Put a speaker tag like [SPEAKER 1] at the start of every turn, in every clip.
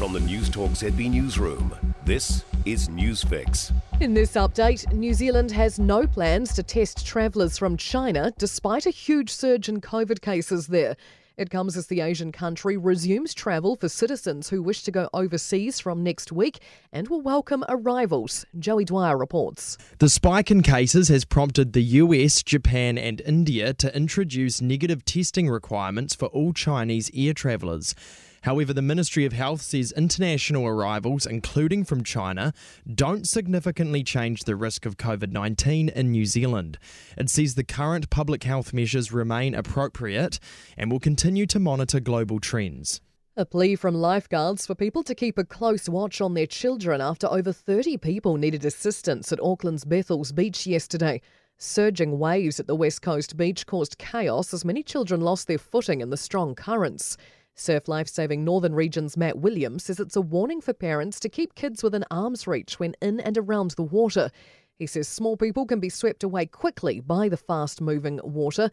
[SPEAKER 1] From the Newstalk ZB Newsroom, this is News Fix.
[SPEAKER 2] In this update, New Zealand has no plans to test travellers from China despite a huge surge in COVID cases there. It comes as the Asian country resumes travel for citizens who wish to go overseas from next week and will welcome arrivals. Joey Dwyer reports.
[SPEAKER 3] The spike in cases has prompted the US, Japan, and India to introduce negative testing requirements for all Chinese air travellers. However, the Ministry of Health says international arrivals, including from China, don't significantly change the risk of COVID 19 in New Zealand. It says the current public health measures remain appropriate and will continue to monitor global trends.
[SPEAKER 2] A plea from lifeguards for people to keep a close watch on their children after over 30 people needed assistance at Auckland's Bethells Beach yesterday. Surging waves at the West Coast beach caused chaos as many children lost their footing in the strong currents. Surf Lifesaving Northern Region's Matt Williams says it's a warning for parents to keep kids within arm's reach when in and around the water. He says small people can be swept away quickly by the fast moving water.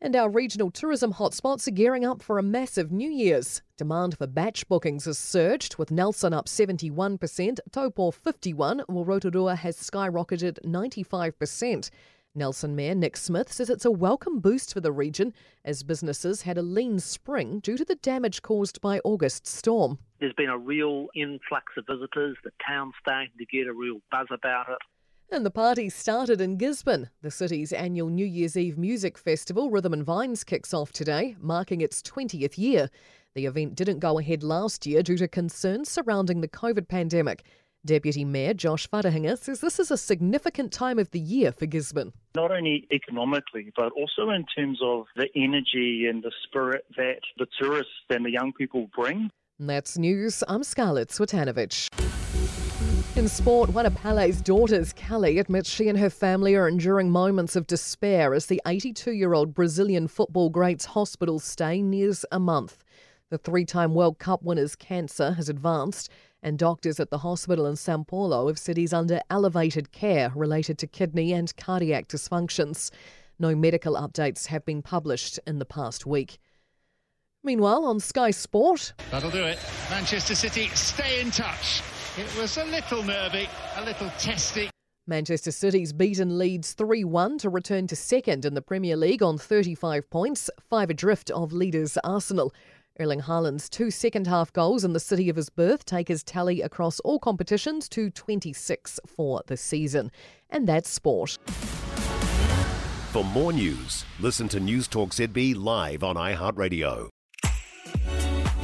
[SPEAKER 2] And our regional tourism hotspots are gearing up for a massive New Year's. Demand for bach bookings has surged, with Nelson up 71%, Taupo 51, while Rotorua has skyrocketed 95%. Nelson Mayor Nick Smith says it's a welcome boost for the region as businesses had a lean spring due to the damage caused by August's storm.
[SPEAKER 4] There's been a real influx of visitors. The town's starting to get a real buzz about it.
[SPEAKER 2] And the party started in Gisborne. The city's annual New Year's Eve music festival, Rhythm and Vines, kicks off today, marking its 20th year. The event didn't go ahead last year due to concerns surrounding the COVID pandemic. Deputy Mayor Josh Wharehinga says this is a significant time of the year for Gisborne.
[SPEAKER 5] Not only economically, but also in terms of the energy and the spirit that the tourists and the young people bring.
[SPEAKER 2] That's news. I'm Scarlett Swetanovich. In sport, one of Pele's daughters, Kelly, admits she and her family are enduring moments of despair as the 82 year old Brazilian football great's hospital stay nears a month. The three time World Cup winner's cancer has advanced and doctors at the hospital in Sao Paulo have said he's under elevated care related to kidney and cardiac dysfunctions. No medical updates have been published in the past week. Meanwhile, on Sky Sport.
[SPEAKER 6] That'll do it. Manchester City stay in touch. It was a little nervy, a little testy.
[SPEAKER 2] Manchester City's beaten Leeds 3 1 to return to second in the Premier League on 35 points, five adrift of leaders Arsenal. Erling Haaland's two second half goals in the city of his birth take his tally across all competitions to 26 for the season. And that's sport.
[SPEAKER 1] For more news, listen to Newstalk ZB live on iHeartRadio.